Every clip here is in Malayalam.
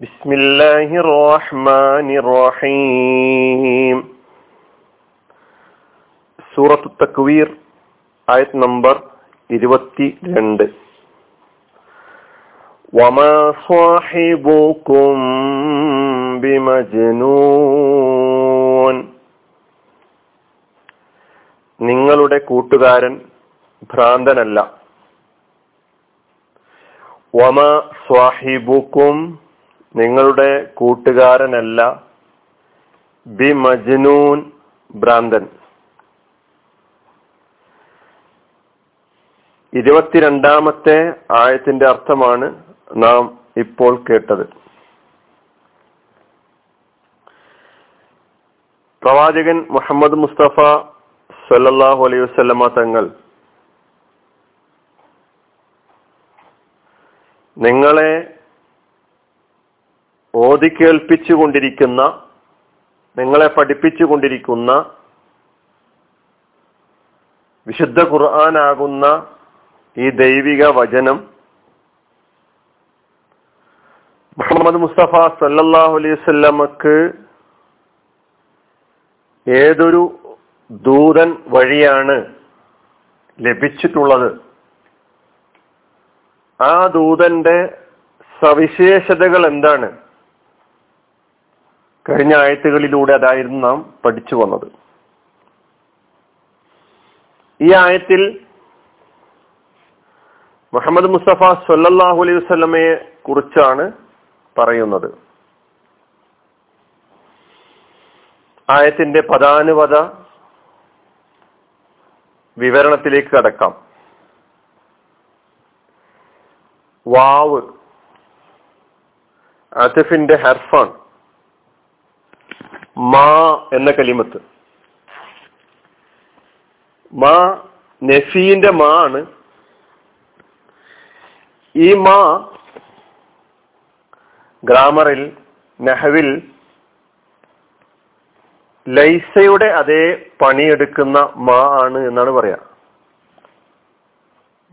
بسم الله الرحمن الرحيم സൂറത്ത് തക്വീർ ആയത് നമ്പർ ഇരുപത്തിരണ്ട് وما صاحبكم بمجنون നിങ്ങളുടെ കൂട്ടുകാരൻ ഭ്രാന്തനല്ല വമ സ്വാഹിബുക്കും നിങ്ങളുടെ കൂട്ടുകാരനല്ല ബി മജ്നൂൻ ഭ്രാന്തൻ. ഇരുപത്തിരണ്ടാമത്തെ ആയത്തിന്റെ അർത്ഥമാണ് നാം ഇപ്പോൾ കേട്ടത്. പ്രവാചകൻ മുഹമ്മദ് മുസ്തഫ സല്ലാഹു അലൈഹി വസല്ലമ തങ്ങൾ നിങ്ങളെ ഓതി നിങ്ങളെ പഠിപ്പിച്ചു കൊണ്ടിരിക്കുന്ന വിശുദ്ധ ഖുർആനാകുന്ന ഈ ദൈവിക വചനം മുഹമ്മദ് മുസ്തഫ സല്ലാഹു അലൈഹി ഏതൊരു ദൂതൻ വഴിയാണ് ലഭിച്ചിട്ടുള്ളത്? ആ ദൂതന്റെ സവിശേഷതകൾ എന്താണ്? കഴിഞ്ഞ ആയത്തുകളിലൂടെ അതായിരുന്നു നാം പഠിച്ചു വന്നത്. ഈ ആയത്തിൽ മുഹമ്മദ് മുസ്തഫ സല്ലാഹു അലൈഹി വസ്ലമയെ കുറിച്ചാണ് പറയുന്നത്. ആയത്തിന്റെ പദാനുപത വിവരണത്തിലേക്ക് കടക്കാം. വാവ് അതിഫിന്റെ ഹെർഫാൻ മാ എന്ന കലിമത്ത്. മാ നഫീന്റെ മാ ആണ്. ഈ മാ ഗ്രാമറിൽ നെഹവിൽ ലൈസയുടെ അതേ പണിയെടുക്കുന്ന മാ ആണ് എന്നാണ് പറയാ.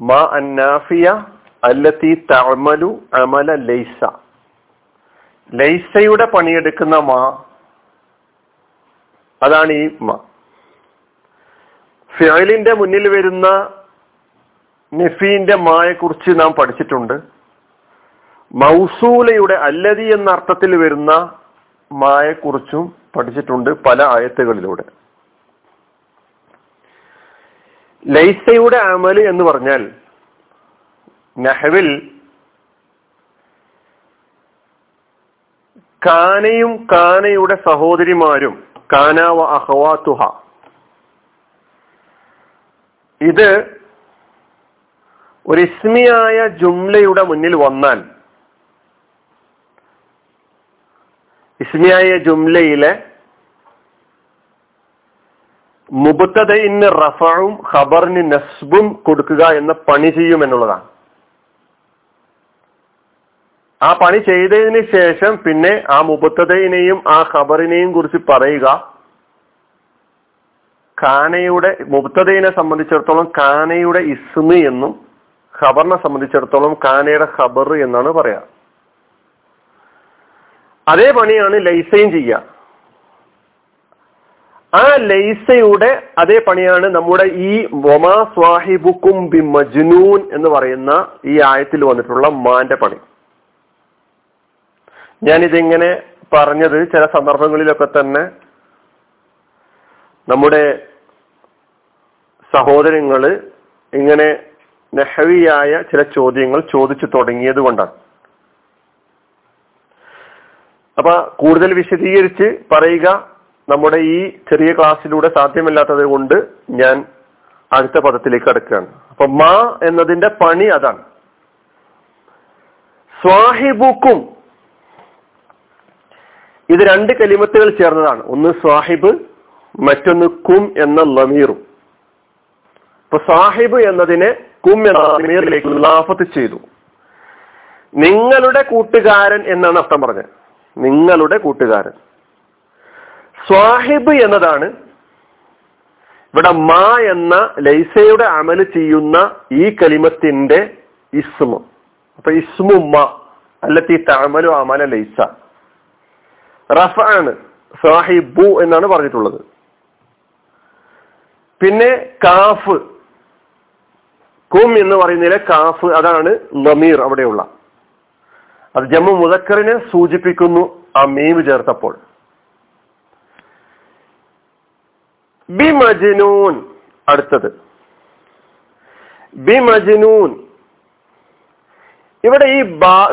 മാ അന്നാഫിയ അല്ലത്തി തമലു അമല ലൈസ. ലൈസയുടെ പണിയെടുക്കുന്ന മാ അതാണ് ഈ മ. ഫിയലിന്റെ മുന്നിൽ വരുന്ന നെഫീന്റെ മായെ കുറിച്ച് നാം പഠിച്ചിട്ടുണ്ട്. മൗസൂലയുടെ അല്ലതി എന്ന അർത്ഥത്തിൽ വരുന്ന മായെക്കുറിച്ചും പഠിച്ചിട്ടുണ്ട് പല ആയത്തുകളിലൂടെ. ലൈസയുടെ അമൽ എന്ന് പറഞ്ഞാൽ നഹവിൽ കാനയും കാനയുടെ സഹോദരിമാരും കാനാവ അഹവാത്തുഹ. ഇത് ഒരു ഇസ്മിയായ ജുംലയുടെ മുന്നിൽ വന്നാൽ ഇസ്മിയായ ജുംലയിലെ മുബത്തതയിന് റഫറും ഖബറിന് നസ്ബും കൊടുക്കുക എന്ന പണി ചെയ്യും എന്നുള്ളതാണ് ആ പണി ചെയ്തതിന് ശേഷം പിന്നെ ആ മുബത്തതയിനെയും ആ ഖബറിനെയും കുറിച്ച് പറയുക. കാനയുടെ മുബത്തതയിനെ സംബന്ധിച്ചിടത്തോളം കാനയുടെ ഇസ്മി എന്നും ഖബറിനെ സംബന്ധിച്ചിടത്തോളം കാനയുടെ ഖബർ എന്നാണ് പറയാ. അതേ പണിയാണ് ലൈസയും ചെയ്യുക ആ ലൈസയുടെ അതേ പണിയാണ് നമ്മുടെ ഈ മൊമാ സ്വാഹിബുക്കും ബി മജ്നൂൻ എന്ന് പറയുന്ന ഈ ആയത്തിൽ വന്നിട്ടുള്ള മാന്റെ പണി. ഞാനിതിങ്ങനെ പറഞ്ഞത് ചില സന്ദർഭങ്ങളിലൊക്കെ തന്നെ നമ്മുടെ സഹോദരങ്ങൾ ഇങ്ങനെ നെഹവിയായ ചില ചോദ്യങ്ങൾ ചോദിച്ചു തുടങ്ങിയത് കൊണ്ടാണ്. അപ്പൊ കൂടുതൽ വിശദീകരിച്ച് പറയുക നമ്മുടെ ഈ ചെറിയ ക്ലാസ്സിലൂടെ സാധ്യമല്ലാത്തത് കൊണ്ട് ഞാൻ അടുത്ത പദത്തിലേക്ക് അടുക്കുകയാണ് അപ്പൊ മാ എന്നതിന്റെ പണി അതാണ്. സ്വാഹിബുക്കും ഇത് രണ്ട് കലിമത്തുകൾ ചേർന്നതാണ്. ഒന്ന് സാഹിബ് മറ്റൊന്ന് കും എന്ന ലമീറും. ഇപ്പൊ സാഹിബ് എന്നതിനെ കും എന്ന ലമീറിലേക്ക് ലാഫത്ത് ചെയ്തു. നിങ്ങളുടെ കൂട്ടുകാരൻ എന്നാണ് അർത്ഥം പറഞ്ഞത്. നിങ്ങളുടെ കൂട്ടുകാരൻ. സ്വാഹിബ് എന്നതാണ് ഇവിടെ മാ എന്ന ലൈസയുടെ അമൽ ചെയ്യുന്ന ഈ കലിമത്തിന്റെ ഇസ്മു. അപ്പൊ ഇസ്മു മാ അല്ലത്തി തഅമലു അമല ലൈസ. റഫ ആണ് സാഹിബു എന്നാണ് പറഞ്ഞിട്ടുള്ളത്. പിന്നെ കാഫ് കും എന്ന് പറയുന്നതിലെ കാഫ് അതാണ് നമീർ അവിടെയുള്ള. അത് ജമ്മു മുതക്കറിനെ സൂചിപ്പിക്കുന്നു ആ മീവ് ചേർത്തപ്പോൾ. ബി മജ്നൂൻ അടുത്തത്. ബി ഇവിടെ ഈ ബാ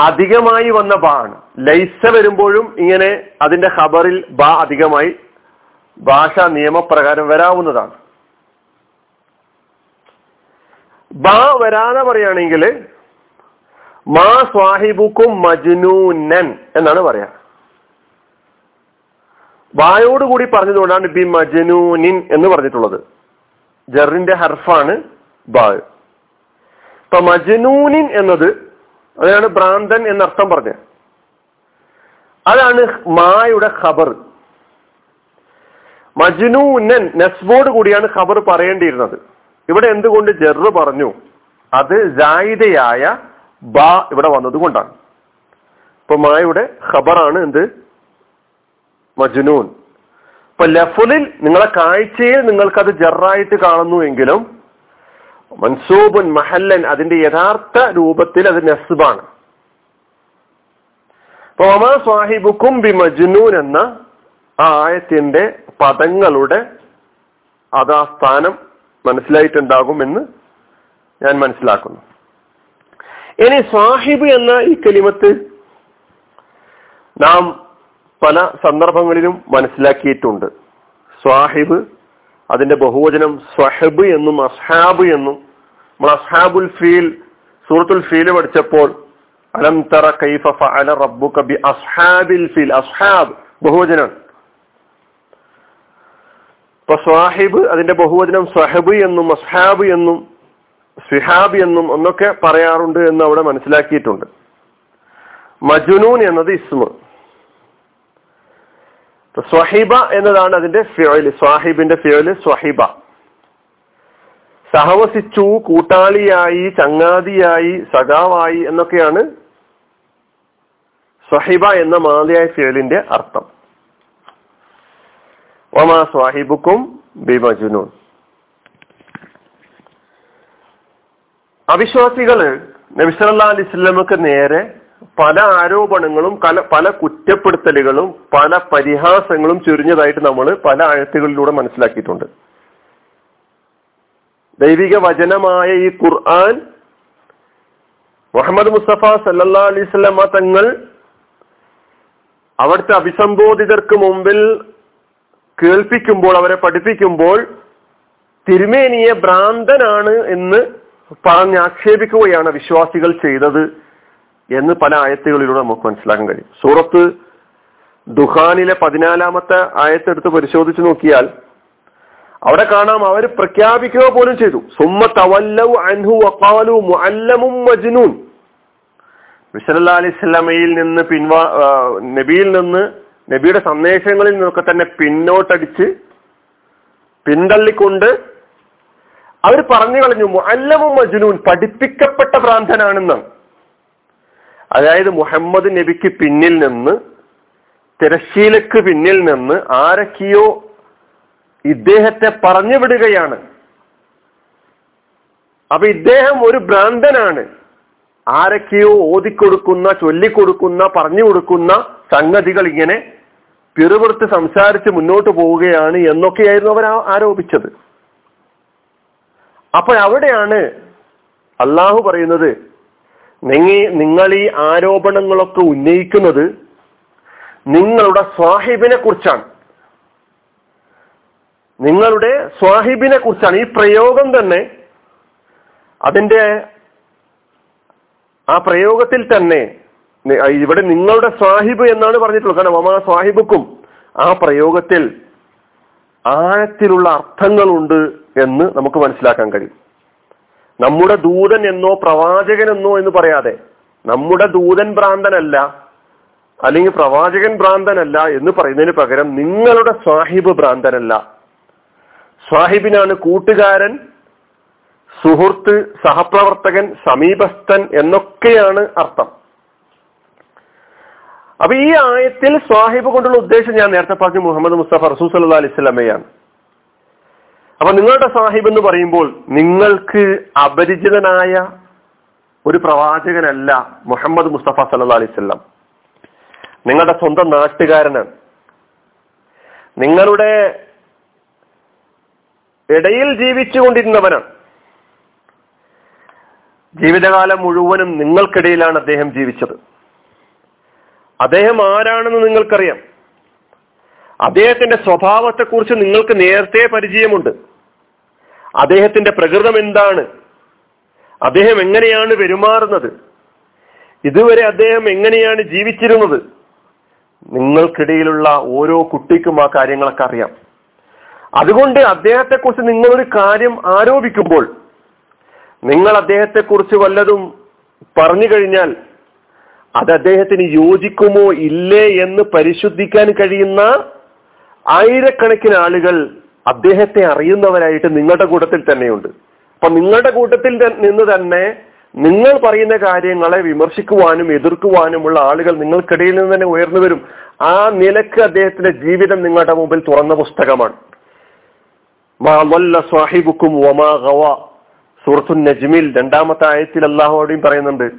അധികമായി വന്ന ബാ ആണ്. ലൈസ വരുമ്പോഴും ഇങ്ങനെ അതിന്റെ ഖബറിൽ ബാ അധികമായി ഭാഷാ നിയമപ്രകാരം വരാവുന്നതാണ്. ബാ വരാതെ പറയുകയാണെങ്കിൽ മാ സ്വാഹിബുക്കും മജ്നൂനൻ എന്നാണ് പറയാ. ബായോടുകൂടി പറഞ്ഞതുകൊണ്ടാണ് ബി മജ്നൂനിൻ എന്ന് പറഞ്ഞിട്ടുള്ളത്. ജറിന്റെ ഹർഫാണ് ബാ. ഇപ്പൊ മജ്നൂനിൻ എന്നത് അതാണ് ഭ്രാന്തൻ എന്നർത്ഥം പറഞ്ഞത്. അതാണ് മായുടെ ഖബർ. മജ്നൂനൻ നസ്ബോട് കൂടിയാണ് ഖബർ പറയേണ്ടിയിരുന്നത്. ഇവിടെ എന്തുകൊണ്ട് ജെറ് പറഞ്ഞു? അത് ജായിദയായ ബ ഇവിടെ വന്നത് കൊണ്ടാണ് ഇപ്പൊ മായുടെ ഖബറാണ് എന്ത്? മജ്നൂൻ. ഇപ്പൊ ലഫുലിൽ നിങ്ങളെ കാഴ്ചയിൽ നിങ്ങൾക്കത് ജെറായിട്ട് കാണുന്നു എങ്കിലും മൻസൂബുൻ മഹല്ലൻ അതിന്റെ യഥാർത്ഥ രൂപത്തിൽ അത് നസ്ബാണ്. സാഹിബുക്കും ബി മജ്നൂൻ എന്ന ആ ആയത്തിന്റെ പദങ്ങളുടെ അതാ സ്ഥാനം മനസ്സിലായിട്ടുണ്ടാകും എന്ന് ഞാൻ മനസ്സിലാക്കുന്നു. ഇനി സാഹിബ് എന്ന ഈ കലിമത്ത് നാം പല സന്ദർഭങ്ങളിലും മനസ്സിലാക്കിയിട്ടുണ്ട്. സ്വാഹിബ് അതിന്റെ ബഹുവചനം സ്വഹബ് എന്നും അസ്ഹാബ് എന്നും. നമ്മൾ അസ്ഹാബുൽ ഫീൽ സൂറത്തുൽ ഫീൽ പഠിച്ചപ്പോൾ അലം തറ കൈഫ ഫഅല റബ്ബുക ബി അസ്ഹാബിൽ ഫീൽ. അസ്ഹാബ് ബഹുവചനാണ്. ഇപ്പൊ സ്വാഹിബ് അതിന്റെ ബഹുവചനം സ്വഹബ് എന്നും അസ്ഹാബ് എന്നും സിഹാബ് എന്നും ഒന്നൊക്കെ പറയാറുണ്ട് എന്ന് അവിടെ മനസ്സിലാക്കിയിട്ടുണ്ട്. മജുനൂൻ എന്നത് ഇസ്മ. സ്വഹിബ എന്നതാണ് അതിന്റെ ഫിയോൽ സ്വാഹിബിന്റെ ഫിയോൽ സ്വഹീബ. സഹവസിച്ചു കൂട്ടാളിയായി ചങ്ങാതിയായി സഖാവായി എന്നൊക്കെയാണ് സ്വഹിബ എന്ന മാതിയായ ഫിയലിന്റെ അർത്ഥം. ഒമാ സ്വാഹിബുക്കും ബിമജുനൂൻ. അവിശ്വാസികൾ നബിസല്ലാ അലിസ്ലമക്ക് നേരെ പല ആരോപണങ്ങളും പല പല കുറ്റപ്പെടുത്തലുകളും പല പരിഹാസങ്ങളും ചുരിഞ്ഞതായിട്ട് നമ്മൾ പല ആഴത്തുകളിലൂടെ മനസ്സിലാക്കിയിട്ടുണ്ട്. ദൈവിക വചനമായ ഈ ഖുർആൻ മുഹമ്മദ് മുസ്തഫ സല്ലാ അലൈവല്ലമ തങ്ങൾ അവിടുത്തെ അഭിസംബോധിതർക്ക് മുമ്പിൽ കേൾപ്പിക്കുമ്പോൾ അവരെ പഠിപ്പിക്കുമ്പോൾ തിരുമേനിയെ ഭ്രാന്തനാണ് എന്ന് പറഞ്ഞ് ആക്ഷേപിക്കുകയാണ് വിശ്വാസികൾ ചെയ്തത്. എന്ന് പല ആയത്തുകളിലൂടെ നമുക്ക് മനസ്സിലാക്കാൻ കഴിയും. സൂറത്ത് ദുഹാനിലെ പതിനാലാമത്തെ ആയത്തെടുത്ത് പരിശോധിച്ചു നോക്കിയാൽ അവിടെ കാണാം അവർ പ്രഖ്യാപിക്കുക പോലും ചെയ്തു. സുമ്മ തവല്ലു അൻഹു മജ്നൂൻ. വിസലല്ലാ അലൈഹിസ്സലാമയിൽ നിന്ന് പിൻവാ നബിയിൽ നിന്ന് നബിയുടെ സന്ദേശങ്ങളിൽ നിന്നൊക്കെ തന്നെ പിന്നോട്ടടിച്ച് പിന്തള്ളിക്കൊണ്ട് അവർ പറഞ്ഞു കളഞ്ഞു മുഅല്ലമും മജ്നൂൻ പഠിപ്പിക്കപ്പെട്ട ഭ്രാന്തനാണെന്നാണ്. അതായത് മുഹമ്മദ് നബിക്ക് പിന്നിൽ നിന്ന് തിരശ്ശീലക്ക് പിന്നിൽ നിന്ന് ആരൊക്കെയോ ഇദ്ദേഹത്തെ പറഞ്ഞു വിടുകയാണ്. അപ്പൊ ഇദ്ദേഹം ഒരു ഭ്രാന്തനാണ്. ആരൊക്കെയോ ഓതിക്കൊടുക്കുന്ന ചൊല്ലിക്കൊടുക്കുന്ന പറഞ്ഞു കൊടുക്കുന്ന സംഗതികൾ ഇങ്ങനെ പിറുപിറുത്ത് സംസാരിച്ച് മുന്നോട്ട് പോവുകയാണ് എന്നൊക്കെയായിരുന്നു അവർ ആരോപിച്ചത്. അപ്പോൾ അവിടെയാണ് അള്ളാഹു പറയുന്നത് നിങ്ങൾ നിങ്ങൾ ഈ ആരോപണങ്ങളൊക്കെ ഉന്നയിക്കുന്നത് നിങ്ങളുടെ സ്വാഹിബിനെ കുറിച്ചാണ്. നിങ്ങളുടെ സ്വാഹിബിനെ കുറിച്ചാണ്. ഈ പ്രയോഗം തന്നെ അതിന്റെ ആ പ്രയോഗത്തിൽ തന്നെ ഇവിടെ നിങ്ങളുടെ സ്വാഹിബ് എന്നാണ് പറഞ്ഞിട്ടുള്ളത്. കാരണം മമാ സ്വാഹിബുക്കും ആ പ്രയോഗത്തിൽ ആഴത്തിലുള്ള അർത്ഥങ്ങളുണ്ട് എന്ന് നമുക്ക് മനസ്സിലാക്കാൻ കഴിയും. നമ്മുടെ ദൂതൻ എന്നോ പ്രവാചകൻ എന്നോ എന്ന് പറയാതെ നമ്മുടെ ദൂതൻ ഭ്രാന്തനല്ല അല്ലെങ്കിൽ പ്രവാചകൻ ഭ്രാന്തനല്ല എന്ന് പറയുന്നതിന് പകരം നിങ്ങളുടെ സാഹിബ് ഭ്രാന്തനല്ല. സാഹിബിനാണ് കൂട്ടുകാരൻ സുഹൃത്ത് സഹപ്രവർത്തകൻ സമീപസ്ഥൻ എന്നൊക്കെയാണ് അർത്ഥം. അപ്പൊ ഈ ആയത്തിൽ സ്വാഹിബ് കൊണ്ടുള്ള ഉദ്ദേശം ഞാൻ നേരത്തെ പറഞ്ഞു മുഹമ്മദ് മുസ്തഫ റസൂസ് അല്ലാ അലിസ്ലമയാണ് അപ്പൊ നിങ്ങളുടെ സാഹിബ് എന്ന് പറയുമ്പോൾ നിങ്ങൾക്ക് അപരിചിതനായ ഒരു പ്രവാചകനല്ല മുഹമ്മദ് മുസ്തഫ സല്ലാ അലിസ്ല്ലാം നിങ്ങളുടെ സ്വന്തം നാട്ടുകാരനാണ് നിങ്ങളുടെ ഇടയിൽ ജീവിച്ചുകൊണ്ടിരുന്നവനാണ് ജീവിതകാലം മുഴുവനും നിങ്ങൾക്കിടയിലാണ് അദ്ദേഹം ജീവിച്ചത്. അദ്ദേഹം ആരാണെന്ന് നിങ്ങൾക്കറിയാം. അദ്ദേഹത്തിന്റെ സ്വഭാവത്തെക്കുറിച്ച് നിങ്ങൾക്ക് നേരത്തെ പരിചയമുണ്ട്. അദ്ദേഹത്തിന്റെ പ്രകൃതം എന്താണ്? അദ്ദേഹം എങ്ങനെയാണ് പെരുമാറുന്നത്? ഇതുവരെ അദ്ദേഹം എങ്ങനെയാണ് ജീവിച്ചിരുന്നത്? നിങ്ങൾക്കിടയിലുള്ള ഓരോ കുട്ടിക്കും ആ കാര്യങ്ങളൊക്കെ അറിയാം. അതുകൊണ്ട് അദ്ദേഹത്തെക്കുറിച്ച് നിങ്ങളൊരു കാര്യം ആരോപിക്കുമ്പോൾ നിങ്ങൾ അദ്ദേഹത്തെക്കുറിച്ച് വല്ലതും പറഞ്ഞു കഴിഞ്ഞാൽ അത് അദ്ദേഹത്തിന് യോജിക്കുമോ ഇല്ലേ എന്ന് പരിശുദ്ധിക്കാൻ കഴിയുന്ന ആയിരക്കണക്കിന് ആളുകൾ അദ്ദേഹത്തെ അറിയുന്നവരായിട്ട് നിങ്ങളുടെ കൂട്ടത്തിൽ തന്നെയുണ്ട്. അപ്പൊ നിങ്ങളുടെ കൂട്ടത്തിൽ നിന്ന് തന്നെ നിങ്ങൾ പറയുന്ന കാര്യങ്ങളെ വിമർശിക്കുവാനും എതിർക്കുവാനുമുള്ള ആളുകൾ നിങ്ങൾക്കിടയിൽ നിന്ന് തന്നെ ഉയർന്നു വരും. ആ നിലയ്ക്ക് അദ്ദേഹത്തിന്റെ ജീവിതം നിങ്ങളുടെ മുമ്പിൽ തുറന്ന പുസ്തകമാണ്. സൂറത്തു നജ്മിൽ രണ്ടാമത്തെ ആയത്തിൽ അള്ളാഹുവോടെയും പറയുന്നുണ്ട്.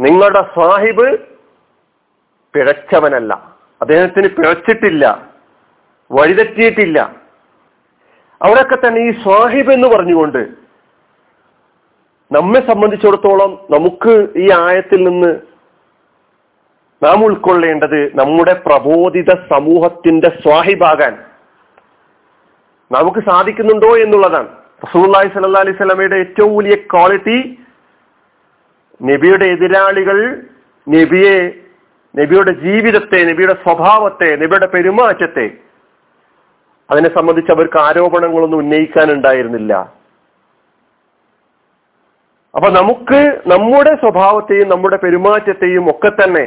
നിങ്ങളുടെ സാഹിബ് പിഴച്ചവനല്ല. അദ്ദേഹത്തിന് പിഴച്ചിട്ടില്ല. വഴിതെറ്റിയിട്ടില്ല. അവിടെയൊക്കെ തന്നെ ഈ സാഹിബ് എന്ന് പറഞ്ഞുകൊണ്ട് നമ്മെ സംബന്ധിച്ചിടത്തോളം നമുക്ക് ഈ ആയത്തിൽ നിന്ന് നാം ഉൾക്കൊള്ളേണ്ടത് നമ്മുടെ പ്രബോധിത സമൂഹത്തിന്റെ സ്വാഹിബാകാൻ നമുക്ക് സാധിക്കുന്നുണ്ടോ എന്നുള്ളതാണ്. റസൂല്ലായി സല്ലാ അലൈഹി സ്വലമയുടെ ഏറ്റവും വലിയ ക്വാളിറ്റി നബിയുടെ എതിരാളികൾ നബിയെ നബിയുടെ ജീവിതത്തെ നബിയുടെ സ്വഭാവത്തെ നബിയുടെ പെരുമാറ്റത്തെ അതിനെ സംബന്ധിച്ച് അവർക്ക് ആരോപണങ്ങളൊന്നും ഉന്നയിക്കാനുണ്ടായിരുന്നില്ല. അപ്പൊ നമുക്ക് നമ്മുടെ സ്വഭാവത്തെയും നമ്മുടെ പെരുമാറ്റത്തെയും ഒക്കെ തന്നെ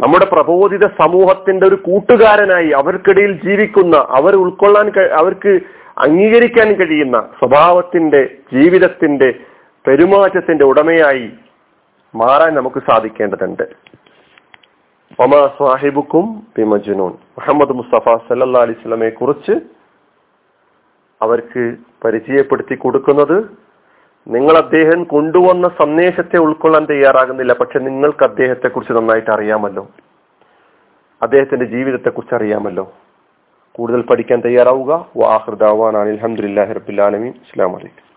നമ്മുടെ പ്രബോധിത സമൂഹത്തിന്റെ ഒരു കൂട്ടുകാരനായി അവർക്കിടയിൽ ജീവിക്കുന്ന അവർ ഉൾക്കൊള്ളാൻ അവർക്ക് അംഗീകരിക്കാൻ കഴിയുന്ന സ്വഭാവത്തിന്റെ ജീവിതത്തിന്റെ പെരുമാറ്റത്തിന്റെ ഉടമയായി മാറാൻ നമുക്ക് സാധിക്കേണ്ടതുണ്ട്. ഒമാ സാഹിബുക്കും പിമജുനൂൻ മുഹമ്മദ് മുസ്തഫ സല്ലാ അലിസ്ലമെ കുറിച്ച് അവർക്ക് പരിചയപ്പെടുത്തി കൊടുക്കുന്നത് നിങ്ങൾ അദ്ദേഹം കൊണ്ടുവന്ന സന്ദേശത്തെ ഉൾക്കൊള്ളാൻ തയ്യാറാകുന്നില്ല പക്ഷെ നിങ്ങൾക്ക് അദ്ദേഹത്തെ കുറിച്ച് നന്നായിട്ട് അറിയാമല്ലോ. അദ്ദേഹത്തിന്റെ ജീവിതത്തെ കുറിച്ച് അറിയാമല്ലോ. കൂടുതൽ പഠിക്കാൻ തയ്യാറാവുക. വാഹൃദാവാൻ അലഹമുല്ലാ റബുലാലമീൻ അസ്സാം വലൈക്കും